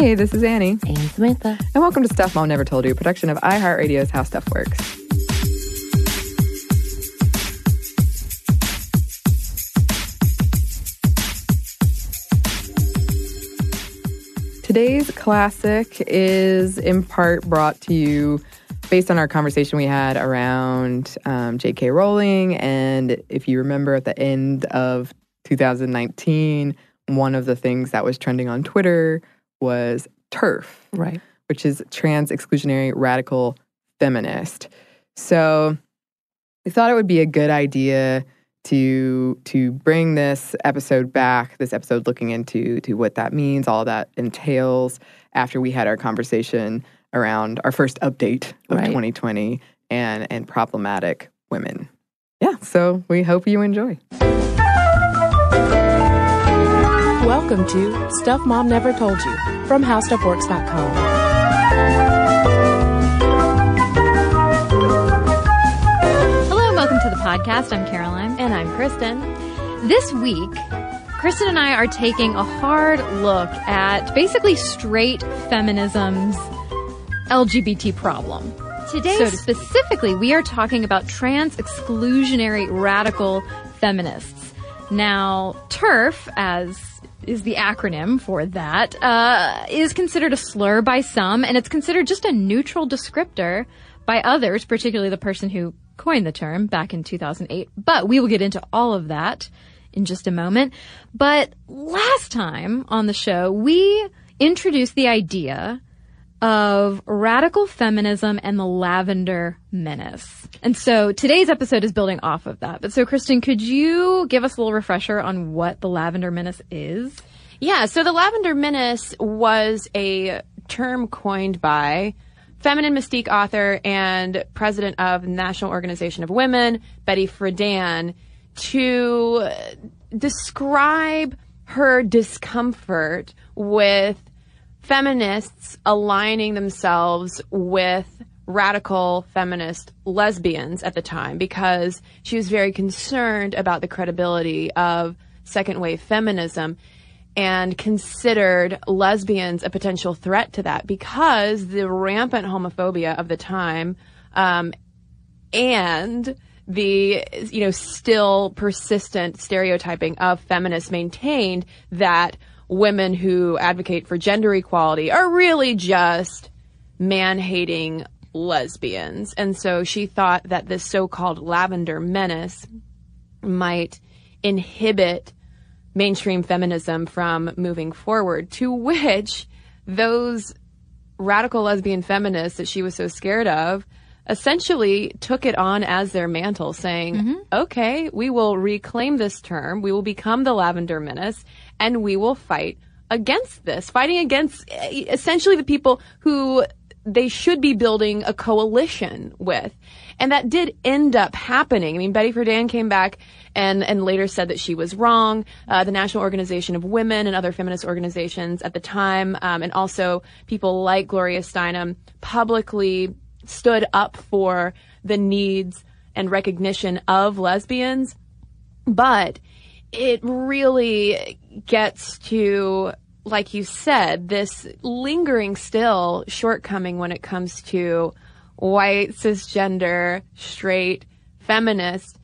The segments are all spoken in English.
Hey, this is Annie, And Samantha. and welcome to Stuff Mom Never Told You, a production of iHeartRadio's How Stuff Works. Today's classic is in part brought to you based on our conversation we had around um, J.K. Rowling. And if you remember at the end of 2019, one of the things that was trending on Twitter was TERF, Right. which is trans exclusionary radical feminist. So we thought it would be a good idea to to bring this episode back, this episode looking into to what that means, all that entails after we had our conversation around our first update of Right. 2020 and and problematic women. Yeah, so we hope you enjoy. Welcome to Stuff Mom Never Told You from HowStuffWorks.com. Hello and welcome to the podcast. I'm Caroline. And I'm Kristen. This week, Kristen and I are taking a hard look at basically straight feminism's LGBT problem. Today, So- specifically, we are talking about trans exclusionary radical feminists. Now, TERF, as is the acronym for that, uh, is considered a slur by some, and it's considered just a neutral descriptor by others, particularly the person who coined the term back in 2008. But we will get into all of that in just a moment. But last time on the show, we introduced the idea of radical feminism and the lavender menace. And so today's episode is building off of that. But so Kristen, could you give us a little refresher on what the lavender menace is? Yeah, so the Lavender Menace was a term coined by feminine mystique author and president of the National Organization of Women, Betty Friedan, to describe her discomfort with feminists aligning themselves with radical feminist lesbians at the time because she was very concerned about the credibility of second wave feminism and considered lesbians a potential threat to that because the rampant homophobia of the time um, and the you know still persistent stereotyping of feminists maintained that women who advocate for gender equality are really just man-hating lesbians. And so she thought that this so-called lavender menace might inhibit mainstream feminism from moving forward to which those radical lesbian feminists that she was so scared of essentially took it on as their mantle, saying, mm-hmm. okay, we will reclaim this term, we will become the lavender menace, and we will fight against this, fighting against eh, essentially the people who they should be building a coalition with. And that did end up happening. I mean, Betty Friedan came back and, and later said that she was wrong. Uh, the National Organization of Women and other feminist organizations at the time, um, and also people like Gloria Steinem publicly stood up for the needs and recognition of lesbians. But it really gets to, like you said, this lingering still shortcoming when it comes to white, cisgender, straight, feminist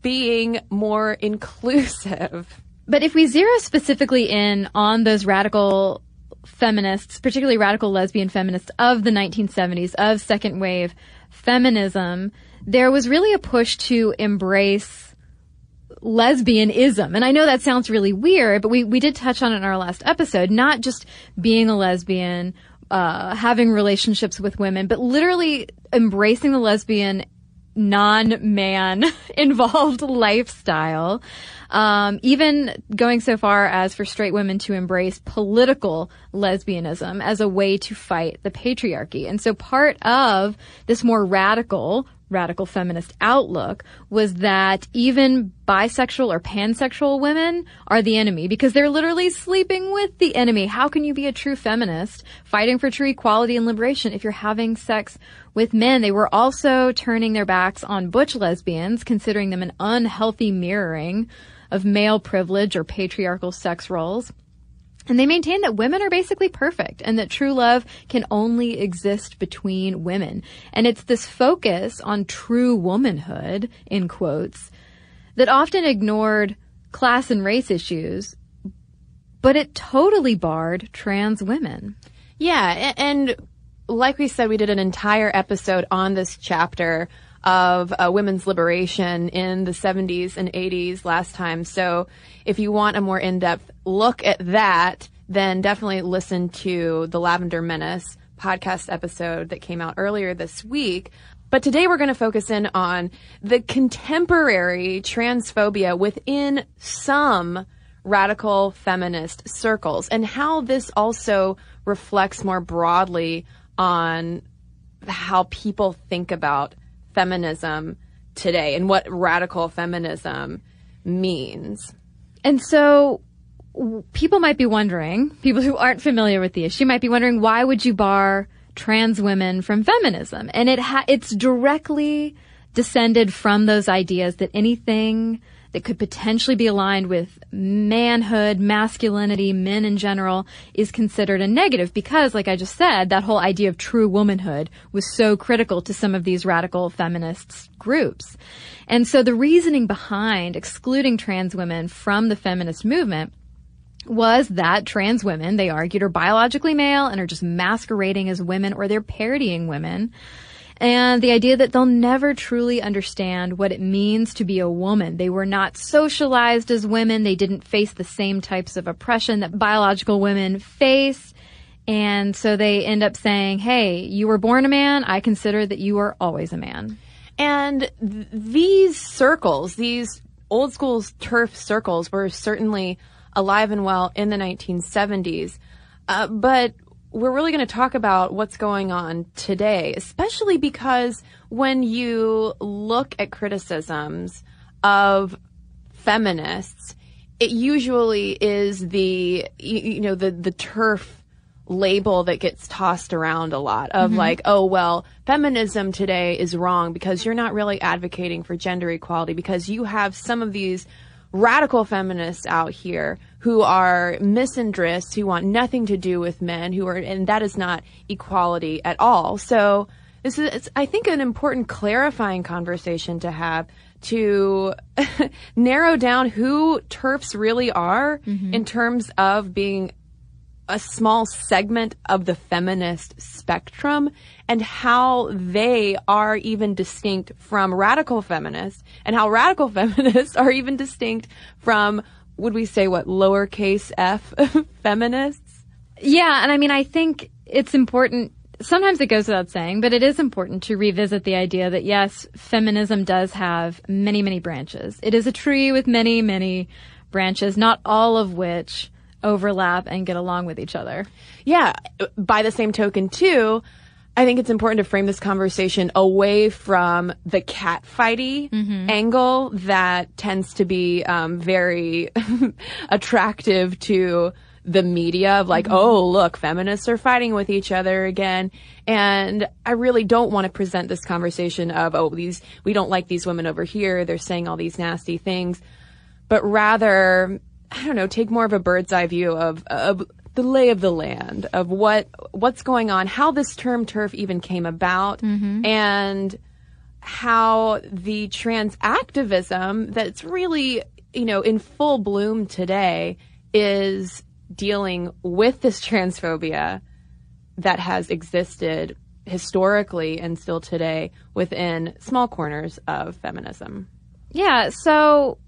being more inclusive. But if we zero specifically in on those radical feminists, particularly radical lesbian feminists of the 1970s, of second wave feminism, there was really a push to embrace lesbianism. And I know that sounds really weird, but we, we did touch on it in our last episode, not just being a lesbian, uh, having relationships with women, but literally embracing the lesbian non-man involved lifestyle. Um, even going so far as for straight women to embrace political lesbianism as a way to fight the patriarchy. And so part of this more radical radical feminist outlook was that even bisexual or pansexual women are the enemy because they're literally sleeping with the enemy. How can you be a true feminist fighting for true equality and liberation if you're having sex with men? They were also turning their backs on butch lesbians, considering them an unhealthy mirroring of male privilege or patriarchal sex roles. And they maintain that women are basically perfect and that true love can only exist between women. And it's this focus on true womanhood, in quotes, that often ignored class and race issues, but it totally barred trans women. Yeah, and like we said, we did an entire episode on this chapter of uh, women's liberation in the 70s and 80s last time. So if you want a more in-depth look at that, then definitely listen to the Lavender Menace podcast episode that came out earlier this week. But today we're going to focus in on the contemporary transphobia within some radical feminist circles and how this also reflects more broadly on how people think about feminism today and what radical feminism means. And so people might be wondering, people who aren't familiar with the issue might be wondering, why would you bar trans women from feminism? And it ha- it's directly descended from those ideas that anything that could potentially be aligned with manhood, masculinity, men in general is considered a negative because, like I just said, that whole idea of true womanhood was so critical to some of these radical feminists groups. And so the reasoning behind excluding trans women from the feminist movement was that trans women, they argued, are biologically male and are just masquerading as women or they're parodying women and the idea that they'll never truly understand what it means to be a woman. They were not socialized as women. They didn't face the same types of oppression that biological women face. And so they end up saying, hey, you were born a man. I consider that you are always a man. And th- these circles, these old school TERF circles were certainly alive and well in the 1970s. Uh, but we're really going to talk about what's going on today, especially because when you look at criticisms of feminists, it usually is the, you, you know, the, the TERF label that gets tossed around a lot of mm-hmm. like, oh, well, feminism today is wrong because you're not really advocating for gender equality because you have some of these radical feminists out here who are misandrists, who want nothing to do with men, who are, and that is not equality at all. So this is, I think, an important clarifying conversation to have to narrow down who TERFs really are mm-hmm. in terms of being a small segment of the feminist spectrum and how they are even distinct from radical feminists and how radical feminists are even distinct from would we say what lowercase f feminists? Yeah, and I mean I think it's important sometimes it goes without saying, but it is important to revisit the idea that yes, feminism does have many, many branches. It is a tree with many, many branches, not all of which overlap and get along with each other. Yeah. By the same token, too, I think it's important to frame this conversation away from the cat fighty angle that tends to be um, very attractive to the media of like, oh, look, feminists are fighting with each other again. And I really don't want to present this conversation of, oh, these, we don't like these women over here. They're saying all these nasty things, but rather, I don't know, take more of a bird's eye view of, of the lay of the land of what, what's going on, how this term TERF even came about mm-hmm. and how the trans activism that's really, you know, in full bloom today is dealing with this transphobia that has existed historically and still today within small corners of feminism. Yeah, so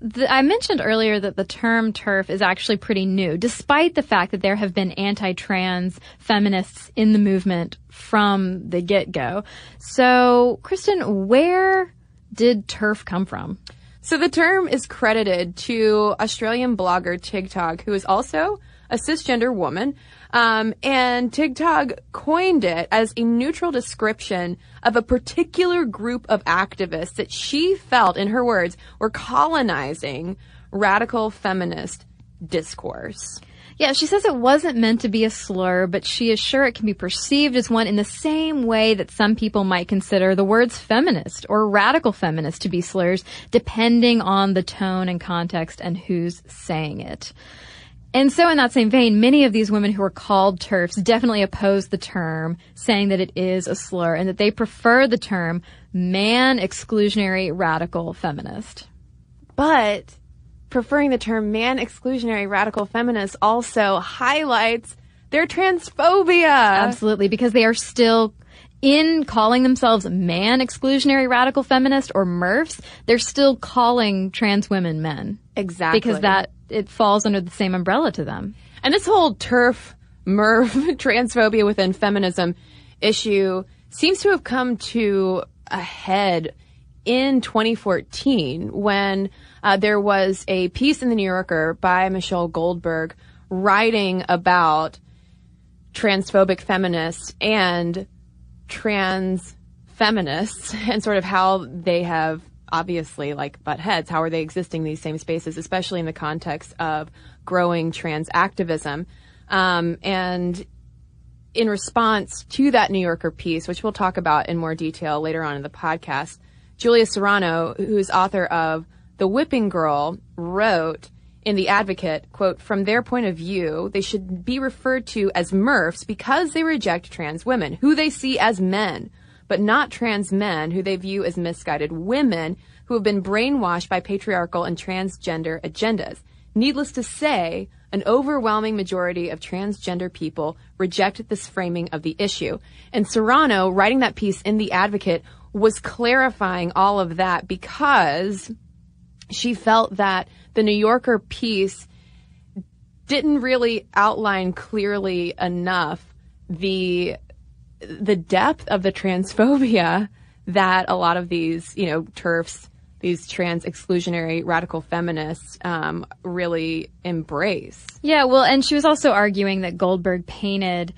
the, I mentioned earlier that the term TERF is actually pretty new, despite the fact that there have been anti-trans feminists in the movement from the get-go. So, Kristen, where did TERF come from? So the term is credited to Australian blogger tigtog, who is also a cisgender woman. Um, and tigtog coined it as a neutral description of a particular group of activists that she felt, in her words, were colonizing radical feminist discourse. Yeah, she says it wasn't meant to be a slur, but she is sure it can be perceived as one in the same way that some people might consider the words feminist or radical feminist to be slurs, depending on the tone and context and who's saying it. And so in that same vein, many of these women who are called TERFs definitely oppose the term, saying that it is a slur and that they prefer the term man exclusionary radical feminist. But preferring the term man exclusionary radical feminist also highlights their transphobia. Absolutely, because they are still in calling themselves man exclusionary radical feminist or MRFs, they're still calling trans women men. Exactly. Because that it falls under the same umbrella to them. And this whole TERF, MERV, transphobia within feminism issue seems to have come to a head in 2014 when uh, there was a piece in the New Yorker by Michelle Goldberg writing about transphobic feminists and trans feminists and sort of how they have obviously like butt heads. How are they existing in these same spaces, especially in the context of growing trans activism? Um, and in response to that New Yorker piece, which we'll talk about in more detail later on in the podcast, Julia Serano, who's author of The Whipping Girl, wrote in The Advocate, quote, from their point of view, they should be referred to as MRFs because they reject trans women, who they see as men, but not trans men who they view as misguided women who have been brainwashed by patriarchal and transgender agendas. Needless to say, an overwhelming majority of transgender people reject this framing of the issue. And Serano, writing that piece in The Advocate, was clarifying all of that because she felt that the New Yorker piece didn't really outline clearly enough the the depth of the transphobia that a lot of these, you know, TERFs, these trans exclusionary radical feminists um, really embrace. Yeah, well, and she was also arguing that Goldberg painted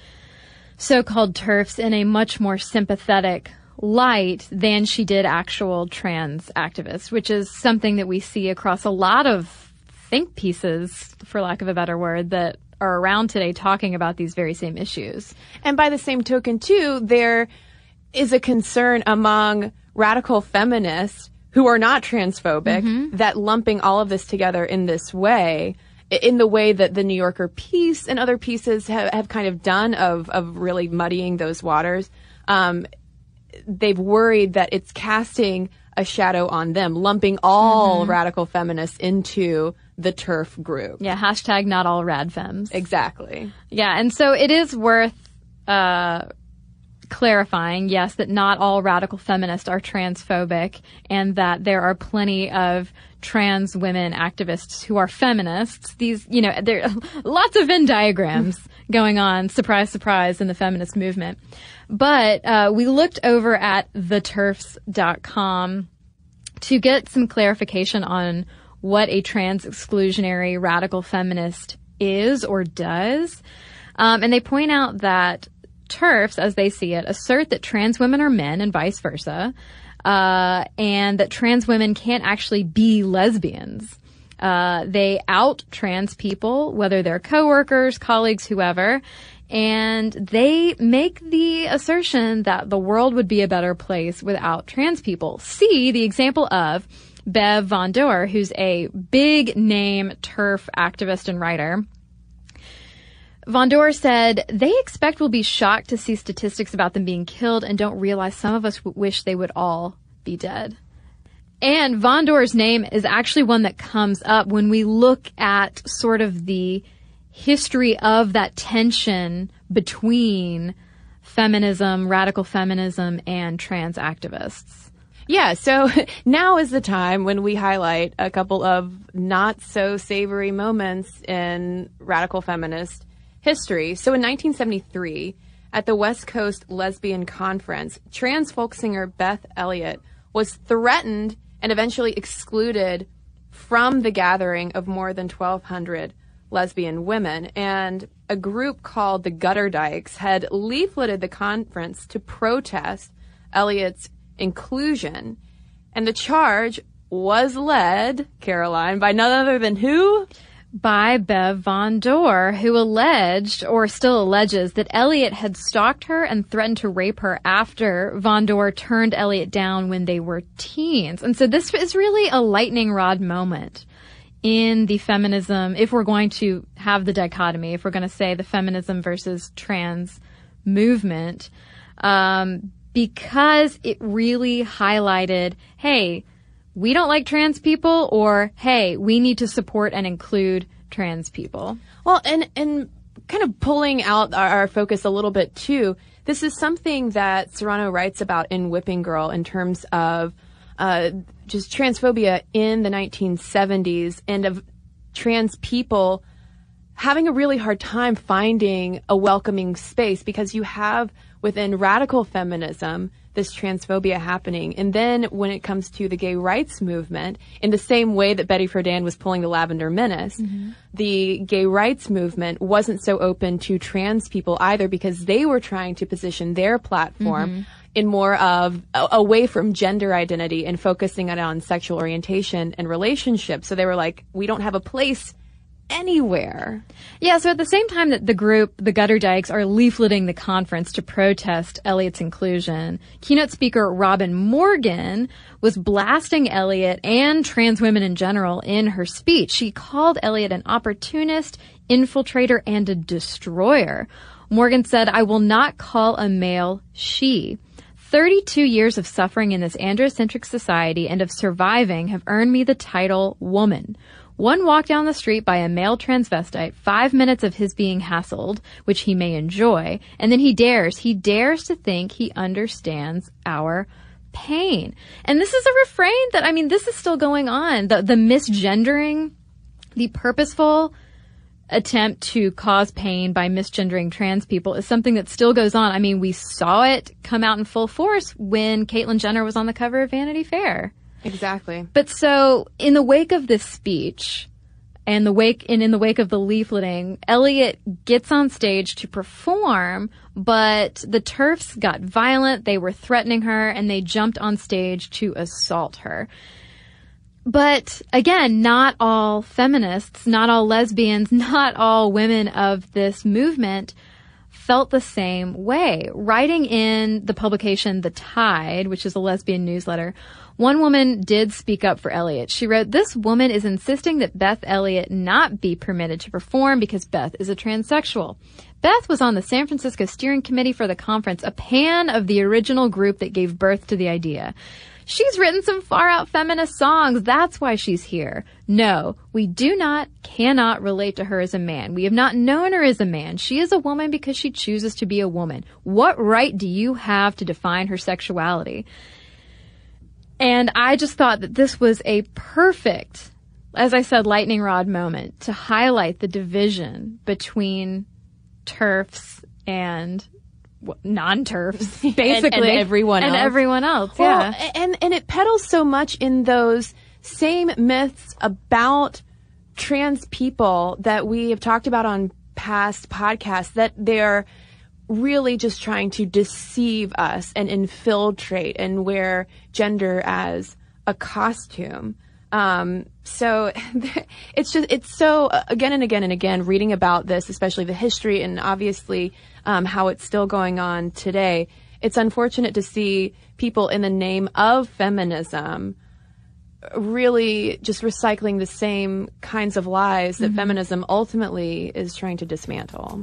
so-called TERFs in a much more sympathetic light than she did actual trans activists, which is something that we see across a lot of think pieces, for lack of a better word, that are around today talking about these very same issues. And by the same token, too, there is a concern among radical feminists who are not transphobic that lumping all of this together in this way, in the way that the New Yorker piece and other pieces have, have kind of done of, of really muddying those waters, um, they've worried that it's casting a shadow on them, lumping all radical feminists into the TERF group. Yeah, hashtag not all rad femmes. Exactly. Yeah, and so it is worth uh, clarifying, yes, that not all radical feminists are transphobic, and that there are plenty of trans women activists who are feminists. These, you know, there are lots of Venn diagrams going on. Surprise, surprise, in the feminist movement. But uh, we looked over at theturfs.com to get some clarification on what a trans exclusionary radical feminist is or does. Um, and they point out that TERFs, as they see it, assert that trans women are men and vice versa, uh, and that trans women can't actually be lesbians. Uh, they out trans people, whether they're coworkers, colleagues, whoever, and they make the assertion that the world would be a better place without trans people. See the example of Bev Von Deur, who's a big name TERF activist and writer. Von Deur said, they expect we'll be shocked to see statistics about them being killed and don't realize some of us w- wish they would all be dead. And Von Deur's name is actually one that comes up when we look at sort of the history of that tension between feminism, radical feminism, and trans activists. Yeah, so now is the time when we highlight a couple of not so savory moments in radical feminist history. So in 1973, at the West Coast Lesbian Conference, trans folk singer Beth Elliott was threatened and eventually excluded from the gathering of more than 1,200 lesbian women. And a group called the Gutter Dykes had leafleted the conference to protest Elliott's inclusion. And the charge was led, Caroline, by none other than who? by Bev Von Deur, who alleged, or still alleges, that Elliott had stalked her and threatened to rape her after Von Deur turned Elliott down when they were teens. And so this is really a lightning rod moment in the feminism, if we're going to have the dichotomy, if we're going to say the feminism versus trans movement, um, because it really highlighted, hey, we don't like trans people or hey, we need to support and include trans people. Well, and and kind of pulling out our, our focus a little bit too. This is something that Serano writes about in Whipping Girl in terms of uh, just transphobia in the 1970s and of trans people having a really hard time finding a welcoming space because you have within radical feminism this transphobia happening. And then when it comes to the gay rights movement, in the same way that Betty Friedan was pulling the Lavender Menace, mm-hmm. the gay rights movement wasn't so open to trans people either because they were trying to position their platform mm-hmm. in more of a, away from gender identity and focusing it on sexual orientation and relationships. So they were like, we don't have a place anywhere. Yeah, so at the same time that the group, the Gutter Dykes, are leafleting the conference to protest Elliott's inclusion, keynote speaker Robin Morgan was blasting Elliott and trans women in general in her speech. She called Elliott an opportunist, infiltrator, and a destroyer. Morgan said, I will not call a male she. 32 years of suffering in this androcentric society and of surviving have earned me the title woman. One walk down the street by a male transvestite, five minutes of his being hassled, which he may enjoy, and then he dares, he dares to think he understands our pain. And this is a refrain that, I mean, this is still going on. The, the misgendering, the purposeful attempt to cause pain by misgendering trans people is something that still goes on. I mean, we saw it come out in full force when Caitlyn Jenner was on the cover of Vanity Fair. Exactly. But so in the wake of this speech and the wake and in the wake of the leafleting, Elliott gets on stage to perform, but the TERFs got violent, they were threatening her, and they jumped on stage to assault her. But again, not all feminists, not all lesbians, not all women of this movement felt the same way. Writing in the publication The Tide, which is a lesbian newsletter, one woman did speak up for Elliott. She wrote, This woman is insisting that Beth Elliott not be permitted to perform because Beth is a transsexual. Beth was on the San Francisco steering committee for the conference, a pan of the original group that gave birth to the idea. She's written some far out feminist songs. That's why she's here. No, we do not, cannot relate to her as a man. We have not known her as a man. She is a woman because she chooses to be a woman. What right do you have to define her sexuality? And I just thought that this was a perfect, as I said, lightning rod moment to highlight the division between TERFs and non-TERFs basically, and, and everyone and else. everyone else. Well, yeah, and and it peddles so much in those same myths about trans people that we have talked about on past podcasts that they're really just trying to deceive us and infiltrate and wear gender as a costume. Um, so it's just, it's so, uh, again and again and again, reading about this, especially the history and obviously um, how it's still going on today. It's unfortunate to see people in the name of feminism really just recycling the same kinds of lies that mm-hmm. feminism ultimately is trying to dismantle.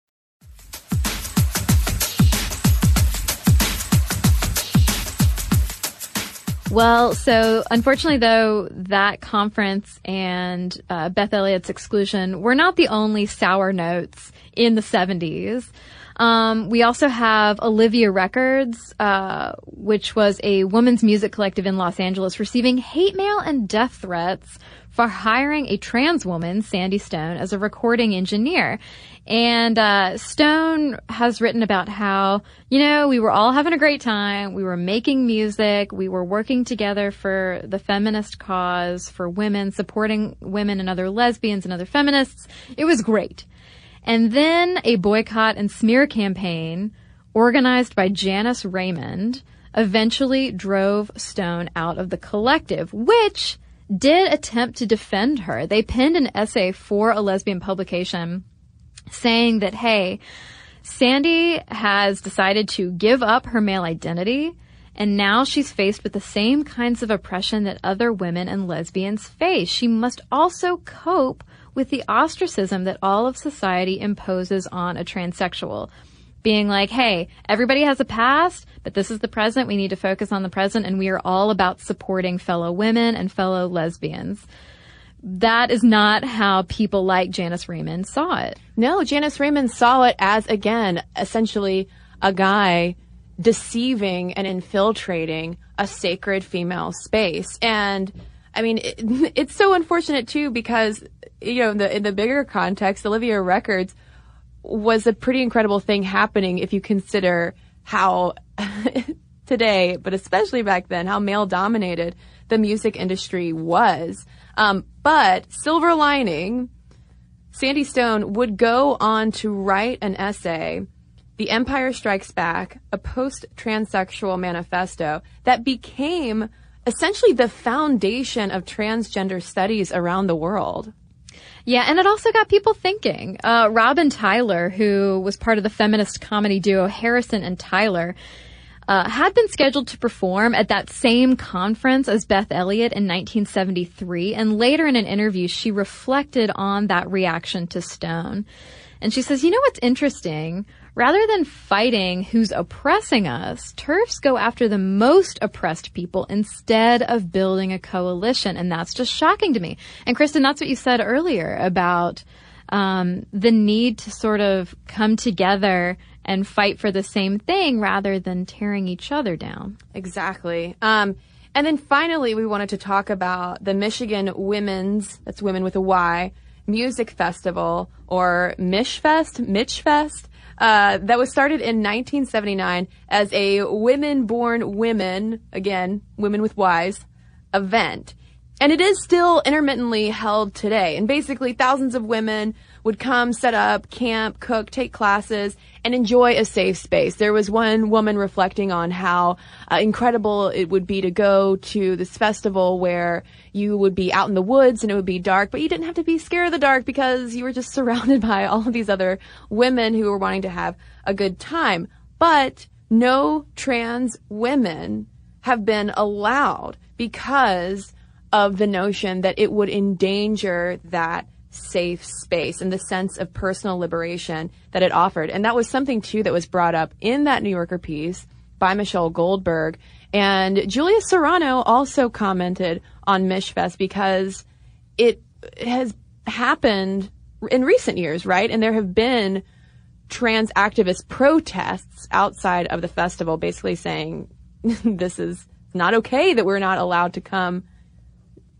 Well, so unfortunately, though, that conference and uh, Beth Elliott's exclusion were not the only sour notes in the 70s. Um, we also have Olivia Records, uh, which was a women's music collective in Los Angeles, receiving hate mail and death threats for hiring a trans woman, Sandy Stone, as a recording engineer. And uh, Stone has written about how, you know, we were all having a great time. We were making music. We were working together for the feminist cause, for women, supporting women and other lesbians and other feminists. It was great. And then a boycott and smear campaign organized by Janice Raymond eventually drove Stone out of the collective, which did attempt to defend her. They penned an essay for a lesbian publication saying that, hey, Sandy has decided to give up her male identity and now she's faced with the same kinds of oppression that other women and lesbians face. She must also cope with the ostracism that all of society imposes on a transsexual. Being like, hey, everybody has a past, but this is the present. We need to focus on the present and we are all about supporting fellow women and fellow lesbians that is not how people like Janice Raymond saw it. No, Janice Raymond saw it as, again, essentially a guy deceiving and infiltrating a sacred female space. And I mean, it, it's so unfortunate too because, you know, in the, in the bigger context, Olivia Records was a pretty incredible thing happening if you consider how today, but especially back then, how male dominated the music industry was. Um, but silver lining, Sandy Stone would go on to write an essay, The Empire Strikes Back, a post transsexual manifesto that became essentially the foundation of transgender studies around the world. Yeah, and it also got people thinking. Uh, Robin Tyler, who was part of the feminist comedy duo Harrison and Tyler, uh, had been scheduled to perform at that same conference as Beth Elliott in 1973. And later in an interview, she reflected on that reaction to Stone. And she says, you know what's interesting? Rather than fighting who's oppressing us, TERFs go after the most oppressed people instead of building a coalition. And that's just shocking to me. And Kristen, that's what you said earlier about um, the need to sort of come together and fight for the same thing rather than tearing each other down. Exactly. Um, and then finally, we wanted to talk about the Michigan Women's, that's women with a Y, Music Festival, or Mishfest, Michfest, uh, that was started in 1979 as a women born women, again, women with Ys, event. And it is still intermittently held today. And basically, thousands of women would come, set up, camp, cook, take classes, and enjoy a safe space. There was one woman reflecting on how uh, incredible it would be to go to this festival where you would be out in the woods and it would be dark, but you didn't have to be scared of the dark because you were just surrounded by all of these other women who were wanting to have a good time. But no trans women have been allowed because of the notion that it would endanger that safe space and the sense of personal liberation that it offered. And that was something too that was brought up in that New Yorker piece by Michelle Goldberg. And Julia Serano also commented on Mishfest because it has happened in recent years, right? And there have been trans activist protests outside of the festival basically saying this is not okay that we're not allowed to come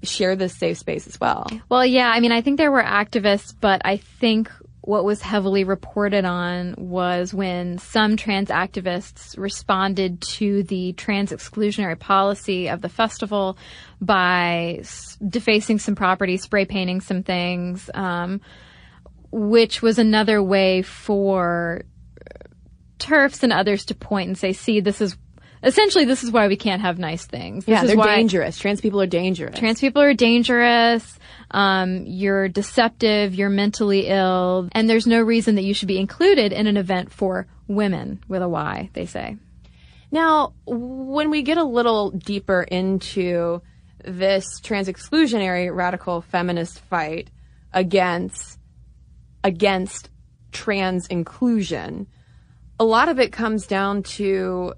share this safe space as well. Well, yeah, I mean, I think there were activists, but I think what was heavily reported on was when some trans activists responded to the trans exclusionary policy of the festival by defacing some property, spray painting some things, um, which was another way for TERFs and others to point and say, see, this is essentially this is why we can't have nice things. This yeah, they're dangerous. Trans people are dangerous. Trans people are dangerous. Um, you're deceptive. You're mentally ill, and there's no reason that you should be included in an event for women with a Y. They say. Now, when we get a little deeper into this trans exclusionary radical feminist fight against against trans inclusion, a lot of it comes down to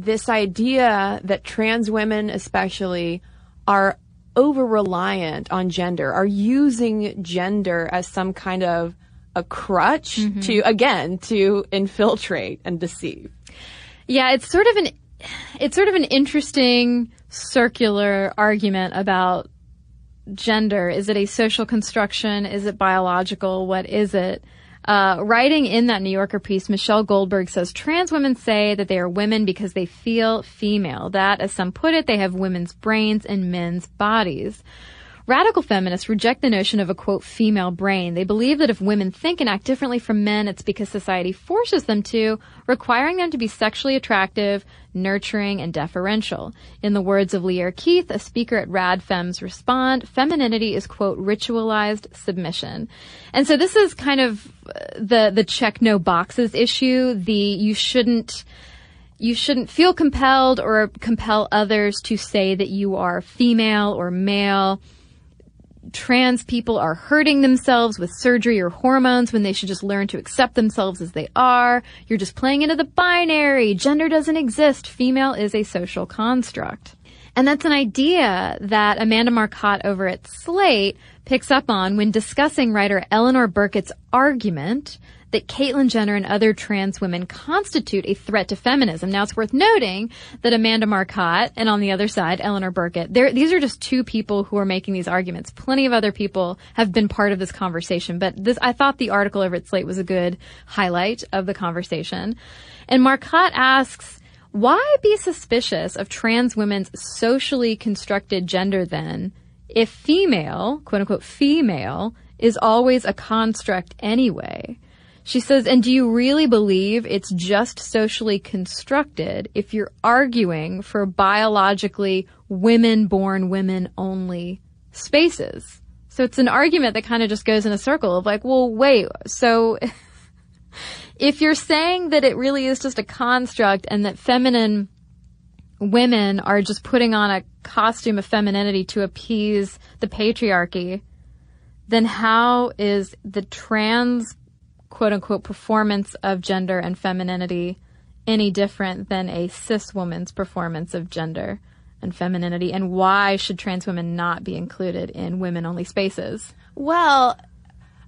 this idea that trans women, especially, are over reliant on gender, are using gender as some kind of a crutch mm-hmm. to, again, to infiltrate and deceive. Yeah, it's sort of an, it's sort of an interesting circular argument about gender. Is it a social construction? Is it biological? What is it? Uh, writing in that New Yorker piece, Michelle Goldberg says trans women say that they are women because they feel female. That, as some put it, they have women's brains and men's bodies. Radical feminists reject the notion of a quote female brain. They believe that if women think and act differently from men, it's because society forces them to, requiring them to be sexually attractive, nurturing, and deferential. In the words of Lierre Keith, a speaker at Rad Respond, femininity is quote ritualized submission. And so this is kind of uh, the the check no boxes issue. The you shouldn't you shouldn't feel compelled or compel others to say that you are female or male trans people are hurting themselves with surgery or hormones when they should just learn to accept themselves as they are. You're just playing into the binary. Gender doesn't exist. Female is a social construct. And that's an idea that Amanda Marcotte over at Slate picks up on when discussing writer Elinor Burkett's argument that Caitlyn Jenner and other trans women constitute a threat to feminism. Now it's worth noting that Amanda Marcotte and on the other side, Elinor Burkett, these are just two people who are making these arguments. Plenty of other people have been part of this conversation, but this, I thought the article over at Slate was a good highlight of the conversation. And Marcotte asks, why be suspicious of trans women's socially constructed gender then if female, quote unquote female, is always a construct anyway? She says, and do you really believe it's just socially constructed if you're arguing for biologically women born women only spaces? So it's an argument that kind of just goes in a circle of like, well, wait, so if you're saying that it really is just a construct and that feminine women are just putting on a costume of femininity to appease the patriarchy, then how is the trans quote unquote performance of gender and femininity any different than a cis woman's performance of gender and femininity? And why should trans women not be included in women only spaces? Well,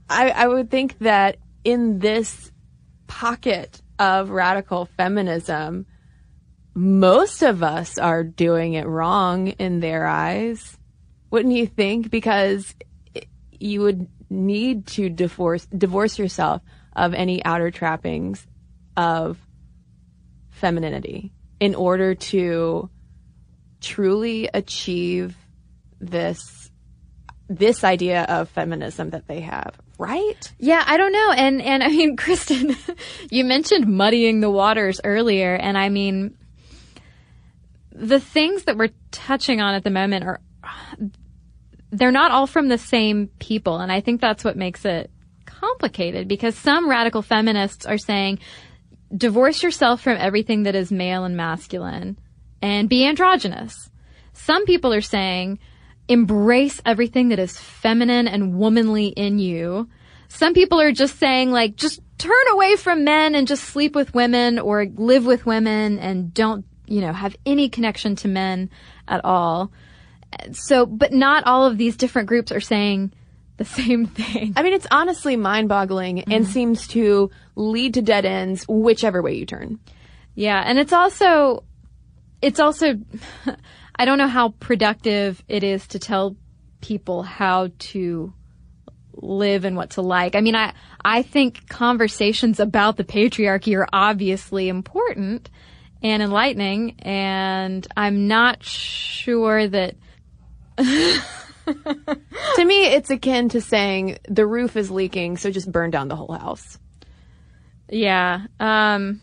I, I would think that in this pocket of radical feminism, most of us are doing it wrong in their eyes. Wouldn't you think? Because you would need to divorce divorce yourself of any outer trappings of femininity in order to truly achieve this this idea of feminism that they have right? Yeah i don't know. And and i mean kristen you mentioned muddying the waters earlier. And i mean the things that we're touching on at the moment are they're not all from the same people. And I think that's what makes it complicated because some radical feminists are saying divorce yourself from everything that is male and masculine and be androgynous. Some people are saying embrace everything that is feminine and womanly in you. Some people are just saying like just turn away from men and just sleep with women or live with women and don't, you know, have any connection to men at all so, but not all of these different groups are saying the same thing. I mean, it's honestly mind boggling mm-hmm. and seems to lead to dead ends whichever way you turn. Yeah. And it's also, it's also, I don't know how productive it is to tell people how to live and what to like. I mean, I, I think conversations about the patriarchy are obviously important and enlightening, and I'm not sure that to me, it's akin to saying the roof is leaking, so just burn down the whole house. Yeah. Um,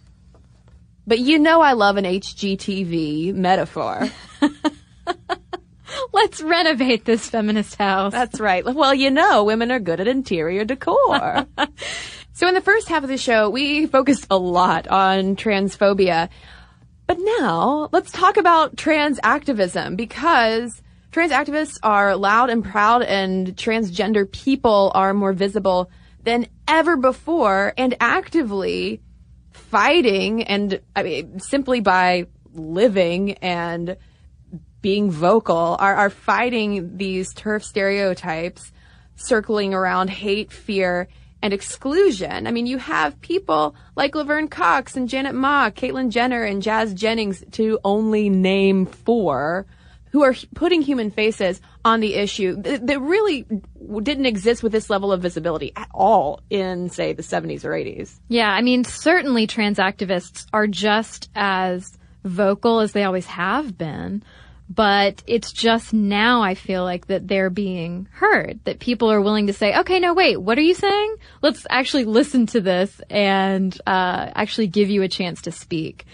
but you know, I love an HGTV metaphor. Let's renovate this feminist house. That's right. Well, you know, women are good at interior decor. so in the first half of the show, we focused a lot on transphobia. But now let's talk about trans activism because Trans activists are loud and proud and transgender people are more visible than ever before and actively fighting and I mean, simply by living and being vocal are, are fighting these TERF stereotypes circling around hate, fear, and exclusion. I mean, you have people like Laverne Cox and Janet Mock, Caitlyn Jenner, and Jazz Jennings to only name four who are putting human faces on the issue that really didn't exist with this level of visibility at all in, say, the 70s or 80s. Yeah, I mean, certainly trans activists are just as vocal as they always have been. But it's just now I feel like that they're being heard, that people are willing to say, okay, no, wait, what are you saying? Let's actually listen to this and uh, actually give you a chance to speak.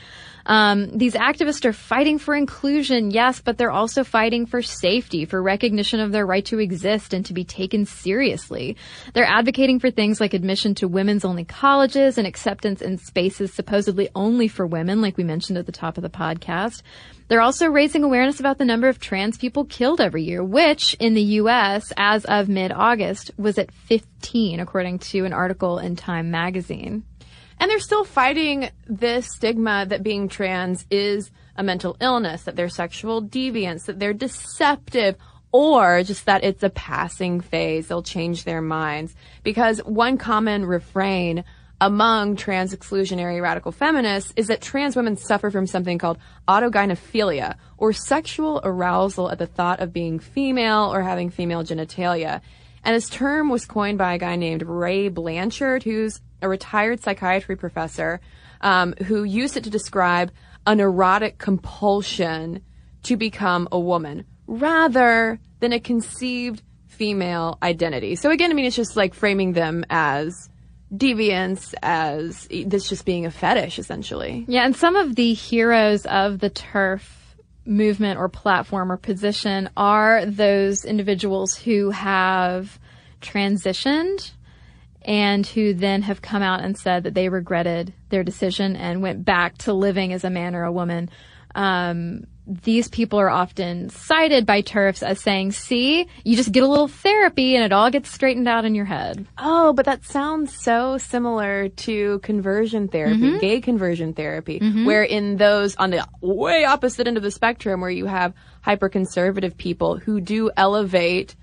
Um, these activists are fighting for inclusion, yes, but they're also fighting for safety, for recognition of their right to exist and to be taken seriously. They're advocating for things like admission to women's only colleges and acceptance in spaces supposedly only for women, like we mentioned at the top of the podcast. They're also raising awareness about the number of trans people killed every year, which in the U.S., as of mid-August, was at 15, according to an article in Time magazine. And they're still fighting this stigma that being trans is a mental illness, that they're sexual deviants, that they're deceptive, or just that it's a passing phase. They'll change their minds. Because one common refrain among trans exclusionary radical feminists is that trans women suffer from something called autogynephilia, or sexual arousal at the thought of being female or having female genitalia. And this term was coined by a guy named Ray Blanchard, who's a retired psychiatry professor um, who used it to describe an erotic compulsion to become a woman rather than a conceived female identity. So again, I mean, it's just like framing them as deviance as this just being a fetish, essentially. Yeah, and some of the heroes of the TERF movement or platform or position are those individuals who have transitioned and who then have come out and said that they regretted their decision and went back to living as a man or a woman. Um, these people are often cited by TERFs as saying, see, you just get a little therapy and it all gets straightened out in your head. Oh, but that sounds so similar to conversion therapy, Mm-hmm. gay conversion therapy, where in those on the way opposite end of the spectrum where you have hyper conservative people who do elevate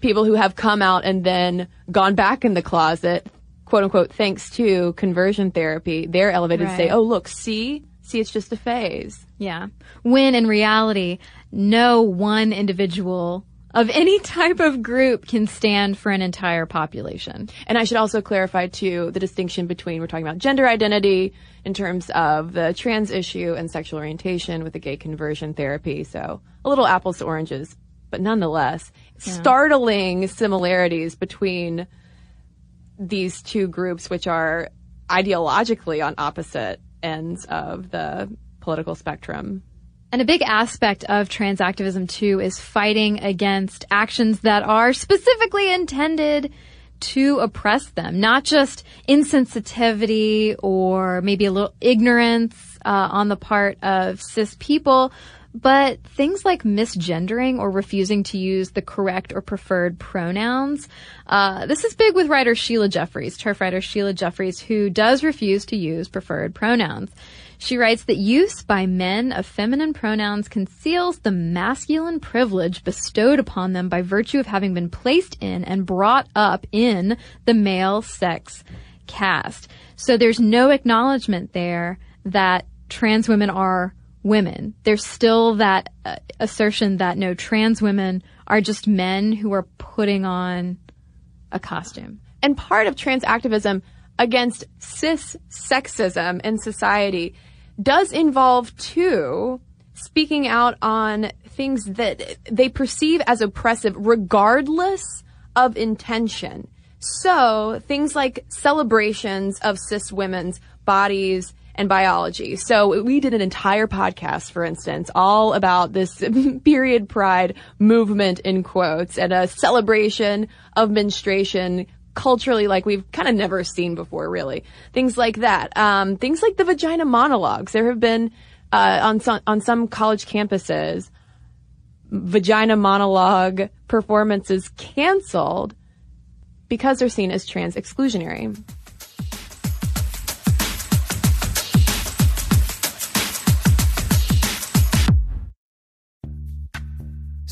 people who have come out and then gone back in the closet, quote unquote, thanks to conversion therapy, they're elevated to say, oh, look, see, see, it's just a phase. Yeah. When in reality, no one individual of any type of group can stand for an entire population. And I should also clarify too the distinction between we're talking about gender identity in terms of the trans issue and sexual orientation with the gay conversion therapy. So a little apples to oranges, but nonetheless, startling similarities between these two groups, which are ideologically on opposite ends of the political spectrum. And a big aspect of trans activism too is fighting against actions that are specifically intended to oppress them, not just insensitivity or maybe a little ignorance uh, on the part of cis people, but things like misgendering or refusing to use the correct or preferred pronouns. Uh, this is big with writer Sheila Jeffreys, TERF writer Sheila Jeffreys, who does refuse to use preferred pronouns. She writes that use by men of feminine pronouns conceals the masculine privilege bestowed upon them by virtue of having been placed in and brought up in the male sex caste. So there's no acknowledgement there that trans women are women. There's still that uh, assertion that no trans women are just men who are putting on a costume. And part of trans activism against cis sexism in society does involve too speaking out on things that they perceive as oppressive regardless of intention. So things like celebrations of cis women's bodies and biology. So we did an entire podcast, for instance, all about this period pride movement in quotes and a celebration of menstruation culturally like we've kind of never seen before, really. Things like that. Um, things like the vagina monologues. There have been uh, on some on some college campuses vagina monologue performances canceled because they're seen as trans exclusionary.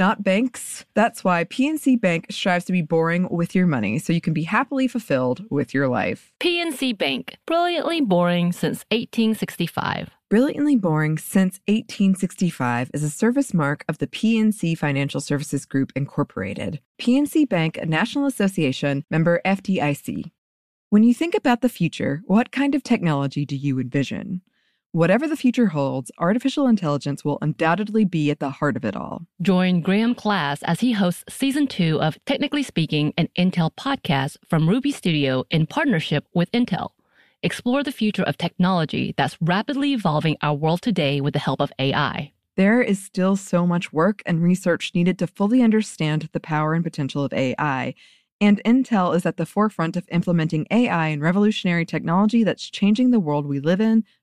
not banks. That's why PNC Bank strives to be boring with your money so you can be happily fulfilled with your life. PNC Bank, brilliantly boring since 1865. Brilliantly Boring Since 1865 is a service mark of the PNC Financial Services Group, Incorporated. PNC Bank, a National Association member FDIC. When you think about the future, what kind of technology do you envision? Whatever the future holds, artificial intelligence will undoubtedly be at the heart of it all. Join Graham Class as he hosts season two of Technically Speaking, an Intel podcast from Ruby Studio in partnership with Intel. Explore the future of technology that's rapidly evolving our world today with the help of AI. There is still so much work and research needed to fully understand the power and potential of AI. And Intel is at the forefront of implementing AI and revolutionary technology that's changing the world we live in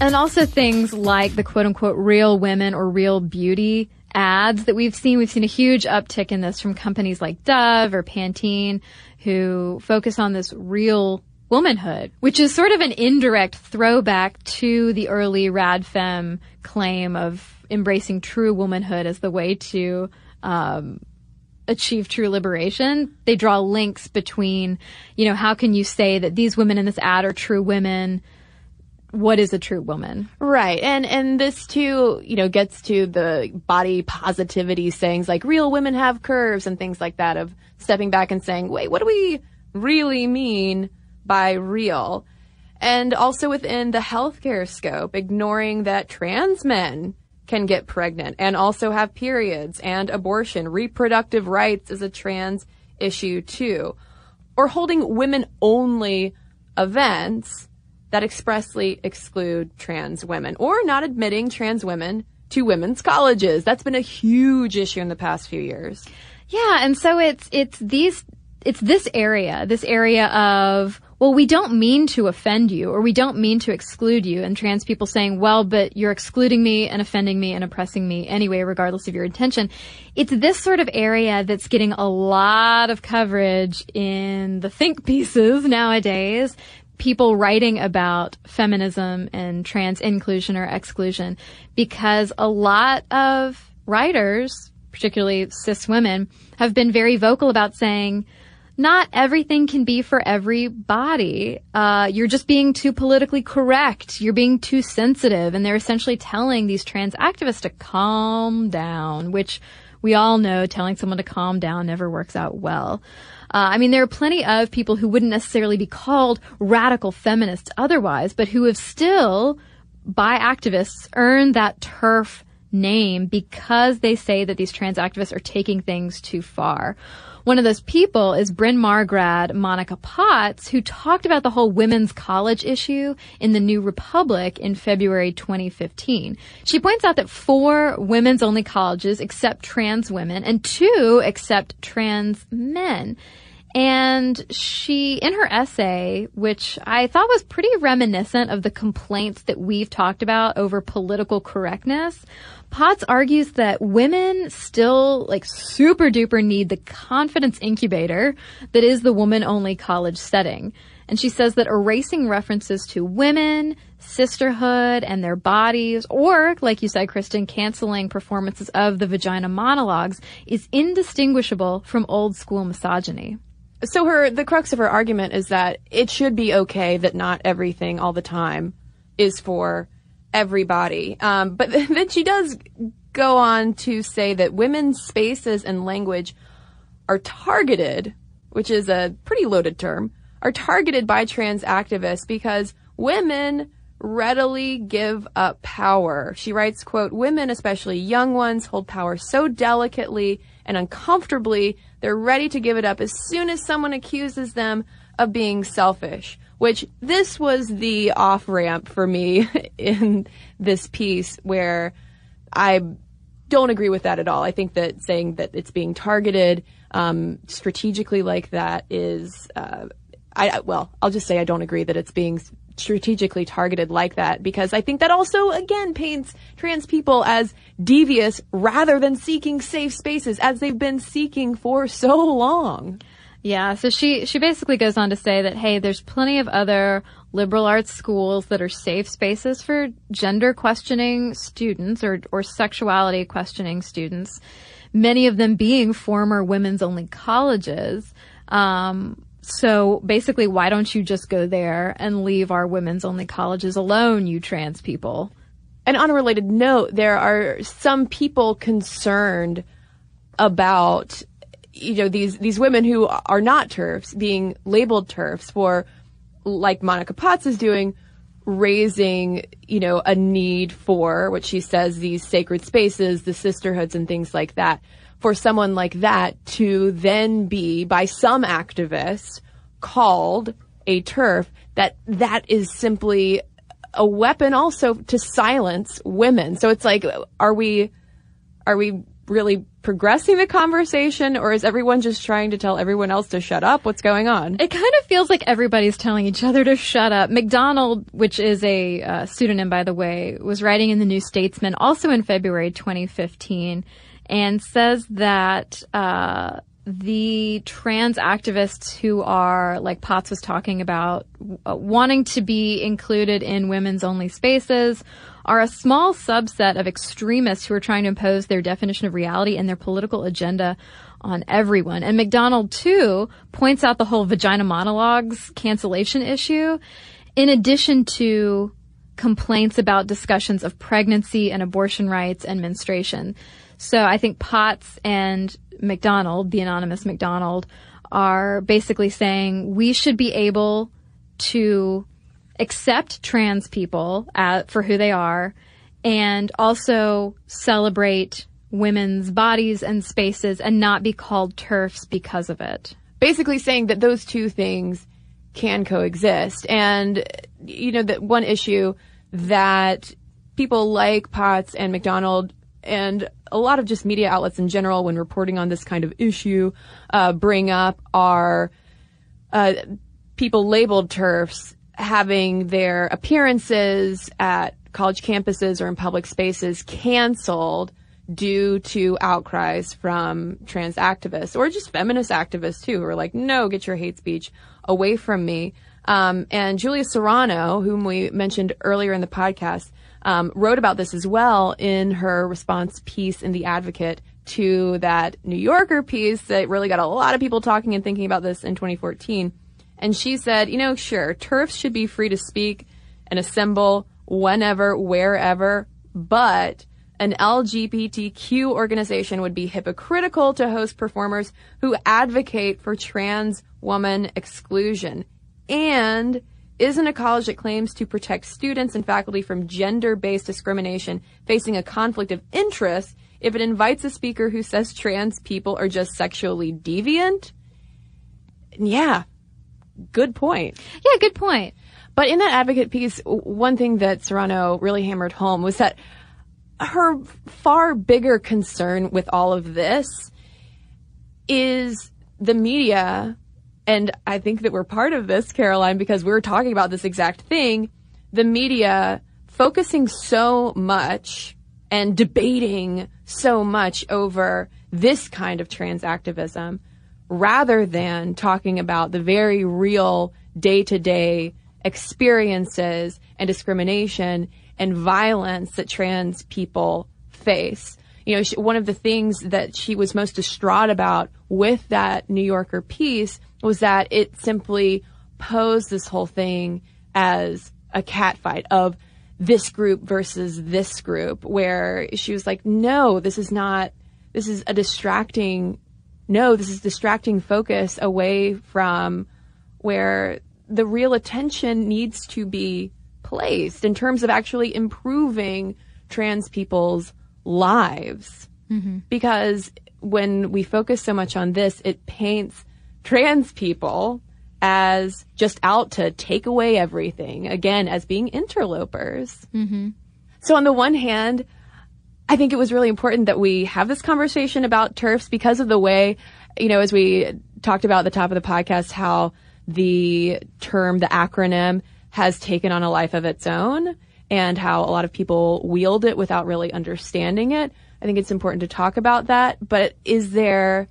And also things like the quote unquote real women or real beauty ads that we've seen. We've seen a huge uptick in this from companies like Dove or Pantene who focus on this real womanhood, which is sort of an indirect throwback to the early RadFem claim of embracing true womanhood as the way to um, achieve true liberation. They draw links between, you know, how can you say that these women in this ad are true women? What is a true woman? Right. And and this too, you know, gets to the body positivity sayings like real women have curves and things like that of stepping back and saying, "Wait, what do we really mean by real?" And also within the healthcare scope, ignoring that trans men can get pregnant and also have periods and abortion. Reproductive rights is a trans issue too. Or holding women only events that expressly exclude trans women or not admitting trans women to women's colleges. That's been a huge issue in the past few years. Yeah, and so it's it's these it's this area, this area of well, we don't mean to offend you or we don't mean to exclude you and trans people saying, well, but you're excluding me and offending me and oppressing me anyway, regardless of your intention. It's this sort of area that's getting a lot of coverage in the think pieces nowadays people writing about feminism and trans inclusion or exclusion because a lot of writers, particularly cis women, have been very vocal about saying, not everything can be for everybody. Uh, you're just being too politically correct. You're being too sensitive. And they're essentially telling these trans activists to calm down, which we all know telling someone to calm down never works out well. Uh, I mean, there are plenty of people who wouldn't necessarily be called radical feminists otherwise, but who have still, by activists, earned that turf name because they say that these trans activists are taking things too far. One of those people is Bryn Mawr grad Monica Potts, who talked about the whole women's college issue in the New Republic in February 2015. She points out that four women's only colleges accept trans women and two accept trans men. And she, in her essay, which I thought was pretty reminiscent of the complaints that we've talked about over political correctness, Potts argues that women still like super duper need the confidence incubator that is the woman only college setting. And she says that erasing references to women, sisterhood, and their bodies, or, like you said, Kristen, canceling performances of the vagina monologues is indistinguishable from old school misogyny. So her the crux of her argument is that it should be okay that not everything all the time is for everybody. Um, but then she does go on to say that women's spaces and language are targeted, which is a pretty loaded term, are targeted by trans activists because women readily give up power. She writes, quote, women, especially young ones, hold power so delicately and uncomfortably, they're ready to give it up as soon as someone accuses them of being selfish. Which this was the off ramp for me in this piece where I don't agree with that at all. I think that saying that it's being targeted um, strategically like that is, uh, I well, I'll just say I don't agree that it's being strategically targeted like that because I think that also again paints trans people as devious rather than seeking safe spaces as they've been seeking for so long. Yeah, so she she basically goes on to say that hey, there's plenty of other liberal arts schools that are safe spaces for gender questioning students or or sexuality questioning students. Many of them being former women's only colleges. Um, so basically, why don't you just go there and leave our women's only colleges alone, you trans people? And on a related note, there are some people concerned about you know these these women who are not TERFs being labeled TERFs for like Monica Potts is doing raising you know a need for what she says these sacred spaces the sisterhoods and things like that for someone like that to then be by some activists called a TERF that that is simply a weapon also to silence women so it's like are we are we really progressing the conversation or is everyone just trying to tell everyone else to shut up? What's going on? It kind of feels like everybody's telling each other to shut up. McDonald, which is a uh, pseudonym by the way, was writing in the New Statesman also in February 2015 and says that uh, the trans activists who are, like Potts was talking about, uh, wanting to be included in women's only spaces are a small subset of extremists who are trying to impose their definition of reality and their political agenda on everyone. And McDonald, too, points out the whole vagina monologues cancellation issue, in addition to complaints about discussions of pregnancy and abortion rights and menstruation. So I think Potts and McDonald, the anonymous McDonald, are basically saying we should be able to accept trans people at, for who they are and also celebrate women's bodies and spaces and not be called TERFs because of it. Basically saying that those two things can coexist. And, you know, that one issue that people like Potts and McDonald and a lot of just media outlets in general when reporting on this kind of issue uh, bring up are uh, people labeled TERFs having their appearances at college campuses or in public spaces canceled due to outcries from trans activists or just feminist activists too, who are like, no, get your hate speech away from me. Um, and Julia Serano, whom we mentioned earlier in the podcast, um, wrote about this as well in her response piece in The Advocate to that New Yorker piece that really got a lot of people talking and thinking about this in 2014. And she said, you know, sure, TERFs should be free to speak and assemble whenever, wherever, but an LGBTQ organization would be hypocritical to host performers who advocate for trans woman exclusion. And isn't a college that claims to protect students and faculty from gender-based discrimination facing a conflict of interest if it invites a speaker who says trans people are just sexually deviant? Yeah, good point. Yeah, good point. But in that advocate piece, one thing that Serano really hammered home was that her far bigger concern with all of this is the media. And I think that we're part of this, Caroline, because we're talking about this exact thing. The media focusing so much and debating so much over this kind of trans activism rather than talking about the very real day to day experiences and discrimination and violence that trans people face. You know, she, one of the things that she was most distraught about with that New Yorker piece was that it simply posed this whole thing as a catfight of this group versus this group, where she was like, no, this is not, this is a distracting no, this is distracting focus away from where the real attention needs to be placed in terms of actually improving trans people's lives. Mm-hmm. Because when we focus so much on this, it paints trans people as just out to take away everything, again, as being interlopers. Mm-hmm. So on the one hand, I think it was really important that we have this conversation about TERFs because of the way, you know, as we talked about at the top of the podcast, how the term, the acronym has taken on a life of its own and how a lot of people wield it without really understanding it. I think it's important to talk about that. But is there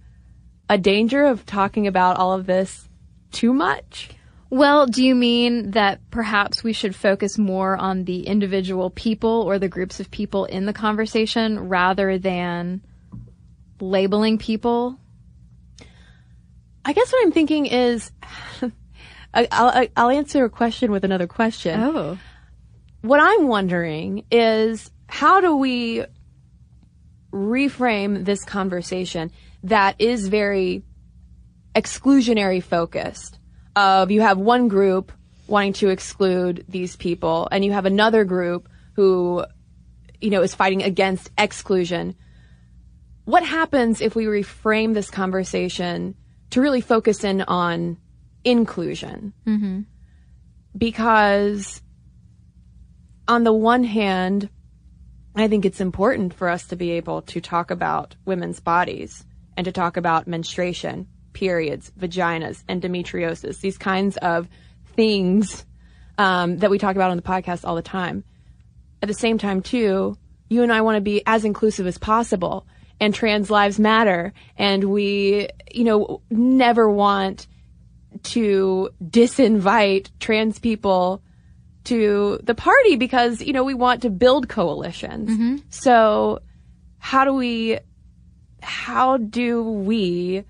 a danger of talking about all of this too much? Well, do you mean that perhaps we should focus more on the individual people or the groups of people in the conversation rather than labeling people? I guess what I'm thinking is, I- I'll, I'll answer a question with another question. Oh. What I'm wondering is, how do we reframe this conversation that is very exclusionary focused? Of you have one group wanting to exclude these people, and you have another group who, you know, is fighting against exclusion. What happens if we reframe this conversation to really focus in on inclusion? Mm-hmm. Because on the one hand, I think it's important for us to be able to talk about women's bodies and to talk about menstruation, periods, vaginas, endometriosis, these kinds of things um, that we talk about on the podcast all the time. At the same time, too, you and I want to be as inclusive as possible, and trans lives matter, and we, you know, never want to disinvite trans people to the party because you know we want to build coalitions. So how do we how do we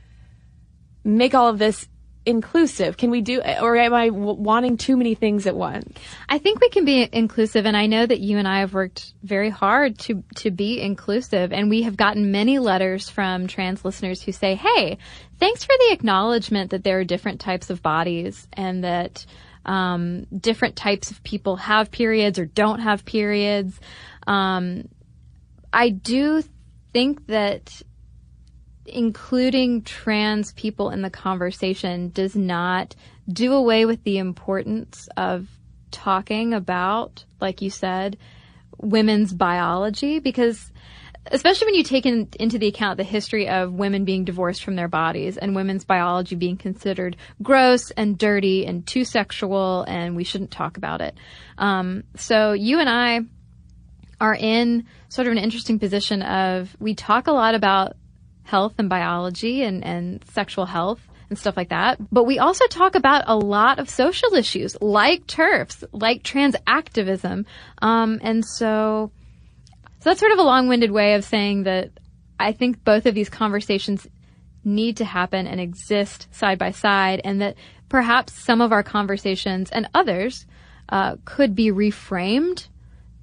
make all of this inclusive? Can we do or am I w- wanting too many things at once? I think we can be inclusive, and I know that you and I have worked very hard to to be inclusive, and we have gotten many letters from trans listeners who say, "Hey, thanks for the acknowledgement that there are different types of bodies, and that um, different types of people have periods or don't have periods." Um, I do think that including trans people in the conversation does not do away with the importance of talking about, like you said, women's biology because especially when you take in, into the account the history of women being divorced from their bodies and women's biology being considered gross and dirty and too sexual and we shouldn't talk about it. Um, so you and I are in sort of an interesting position of we talk a lot about health and biology and, and sexual health and stuff like that. But we also talk about a lot of social issues like TERFs, like trans activism. Um, and so, so that's sort of a long-winded way of saying that I think both of these conversations need to happen and exist side by side and that perhaps some of our conversations and others uh, could be reframed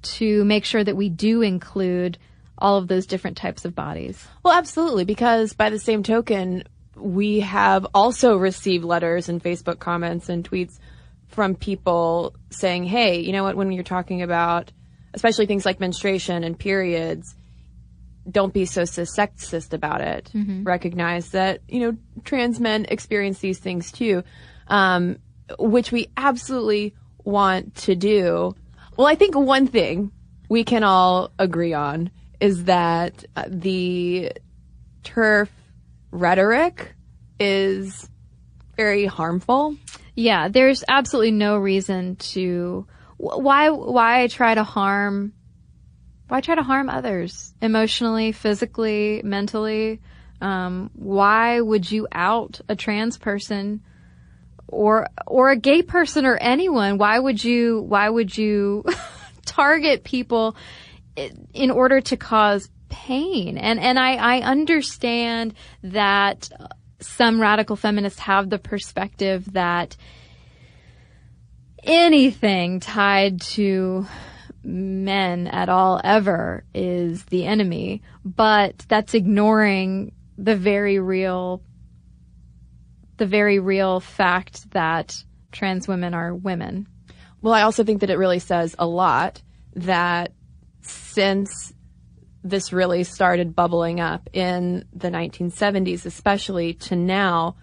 to make sure that we do include all of those different types of bodies. Well, absolutely, because by the same token, we have also received letters and Facebook comments and tweets from people saying, hey, you know what, when you're talking about especially things like menstruation and periods, don't be so sexist about it. Mhm. Recognize that, you know, trans men experience these things too, um, which we absolutely want to do. Well, I think one thing we can all agree on is that uh, the TERF rhetoric is very harmful. Yeah, there's absolutely no reason to why why try to harm why try to harm others emotionally, physically, mentally? Um, why would you out a trans person or or a gay person or anyone? Why would you why would you target people in order to cause pain? And and I I understand that some radical feminists have the perspective that anything tied to men at all ever is the enemy, but that's ignoring the very real the very real fact that trans women are women. Well, I also think that it really says a lot that since this really started bubbling up in the 1970s, especially to now,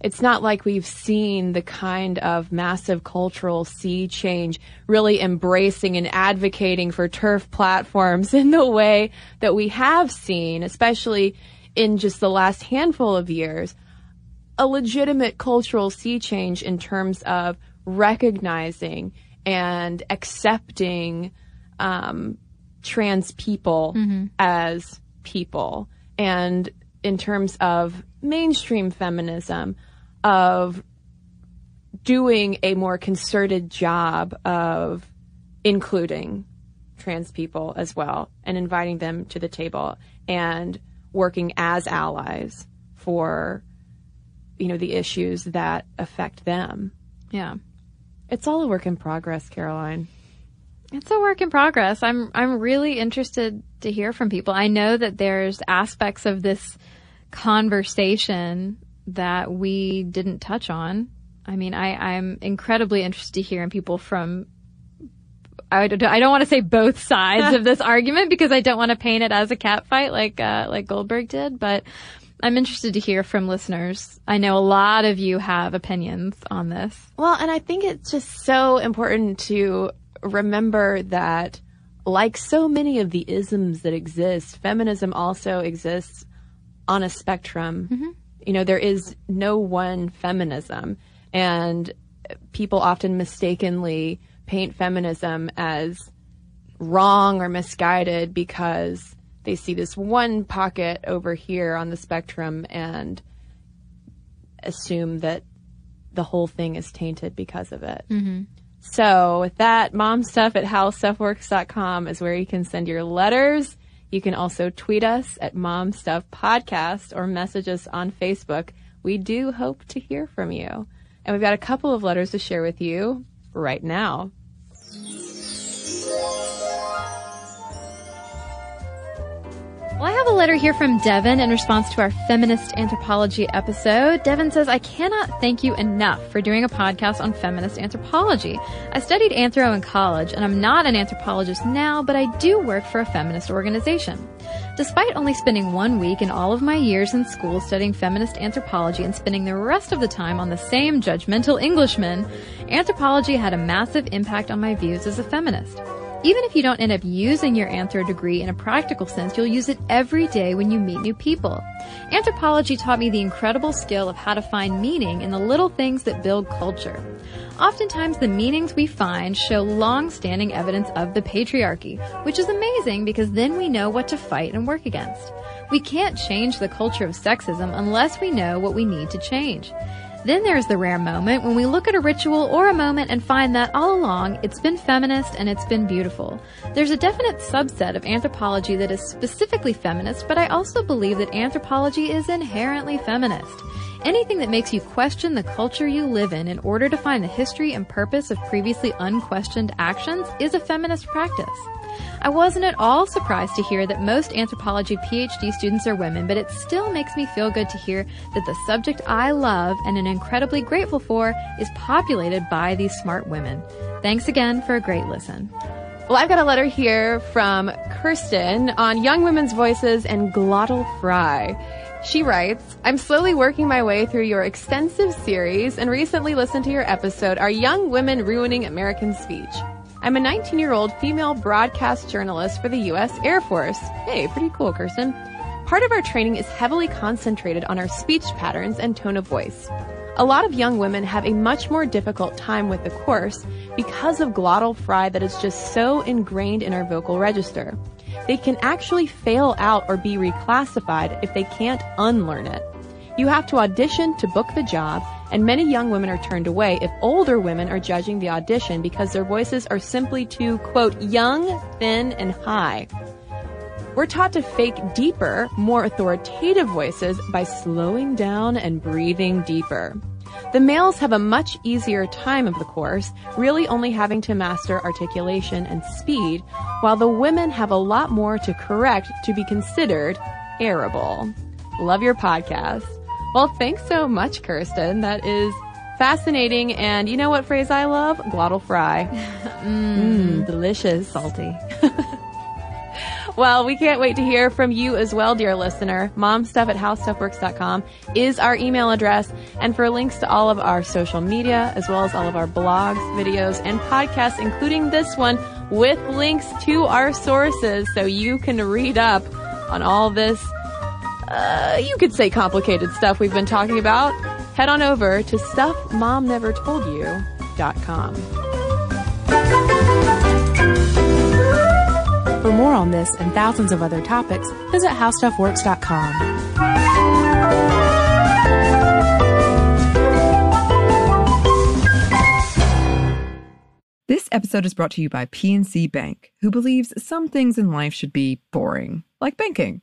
it's not like we've seen the kind of massive cultural sea change really embracing and advocating for TERF platforms in the way that we have seen, especially in just the last handful of years a legitimate cultural sea change in terms of recognizing and accepting um, trans people Mhm. as people. And in terms of mainstream feminism, of doing a more concerted job of including trans people as well and inviting them to the table and working as allies for you know the issues that affect them. Yeah. It's all a work in progress, Caroline. It's a work in progress. I'm I'm really interested to hear from people. I know that there's aspects of this conversation that we didn't touch on. I mean, I, I'm incredibly interested to hearing people from I don't, I don't want to say both sides of this argument because I don't want to paint it as a cat fight like uh, like Goldberg did, but I'm interested to hear from listeners. I know a lot of you have opinions on this. Well, and I think it's just so important to remember that, like so many of the isms that exist, feminism also exists on a spectrum. Mm-hmm. You know, there is no one feminism. And people often mistakenly paint feminism as wrong or misguided because they see this one pocket over here on the spectrum and assume that the whole thing is tainted because of it. Mm-hmm. So with that, momstuff at howstuffworks.com is where you can send your letters. You can also tweet us at momstuffpodcast or message us on Facebook. We do hope to hear from you. And we've got a couple of letters to share with you right now. Well, I have a letter here from Devin in response to our feminist anthropology episode. Devin says, I cannot thank you enough for doing a podcast on feminist anthropology. I studied anthro in college, and I'm not an anthropologist now, but I do work for a feminist organization. Despite only spending one week in all of my years in school studying feminist anthropology and spending the rest of the time on the same judgmental Englishmen, anthropology had a massive impact on my views as a feminist. Even if you don't end up using your anthro degree in a practical sense, you'll use it every day when you meet new people. Anthropology taught me the incredible skill of how to find meaning in the little things that build culture. Oftentimes, the meanings we find show long-standing evidence of the patriarchy, which is amazing because then we know what to fight and work against. We can't change the culture of sexism unless we know what we need to change. Then there's the rare moment when we look at a ritual or a moment and find that all along it's been feminist and it's been beautiful. There's a definite subset of anthropology that is specifically feminist, but I also believe that anthropology is inherently feminist. Anything that makes you question the culture you live in in order to find the history and purpose of previously unquestioned actions is a feminist practice. I wasn't at all surprised to hear that most anthropology PhD students are women, but it still makes me feel good to hear that the subject I love and am incredibly grateful for is populated by these smart women. Thanks again for a great listen. Well, I've got a letter here from Kirsten on Young Women's Voices and Glottal Fry. She writes, I'm slowly working my way through your extensive series and recently listened to your episode, Are Young Women Ruining American Speech? I'm a 19 year old female broadcast journalist for the U.S. Air Force. Hey, pretty cool, Kirsten. Part of our training is heavily concentrated on our speech patterns and tone of voice. A lot of young women have a much more difficult time with the course because of glottal fry that is just so ingrained in our vocal register. They can actually fail out or be reclassified if they can't unlearn it. You have to audition to book the job, and many young women are turned away if older women are judging the audition because their voices are simply too, quote, young, thin, and high. We're taught to fake deeper, more authoritative voices by slowing down and breathing deeper. The males have a much easier time of the course, really only having to master articulation and speed, while the women have a lot more to correct to be considered arable. Love your podcast. Well, thanks so much, Kirsten. That is fascinating. And you know what phrase I love? Glottal fry. Mmm, delicious. Salty. Well, we can't wait to hear from you as well, dear listener. Momstuff at howstuffworks.com is our email address. And for links to all of our social media, as well as all of our blogs, videos, and podcasts, including this one, with links to our sources so you can read up on all this, uh, you could say complicated stuff we've been talking about, head on over to stuffmomnevertoldyou.com. For more on this and thousands of other topics, visit howstuffworks.com. This episode is brought to you by PNC Bank, who believes some things in life should be boring, like banking.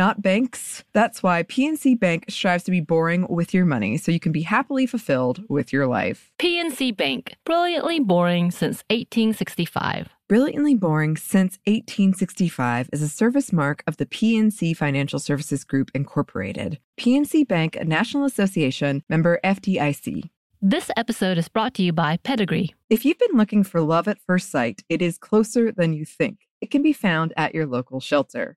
not banks. That's why PNC Bank strives to be boring with your money so you can be happily fulfilled with your life. PNC Bank, brilliantly boring since 1865. Brilliantly Boring Since 1865 is a service mark of the PNC Financial Services Group, Incorporated. PNC Bank, a National Association member FDIC. This episode is brought to you by Pedigree. If you've been looking for love at first sight, it is closer than you think. It can be found at your local shelter.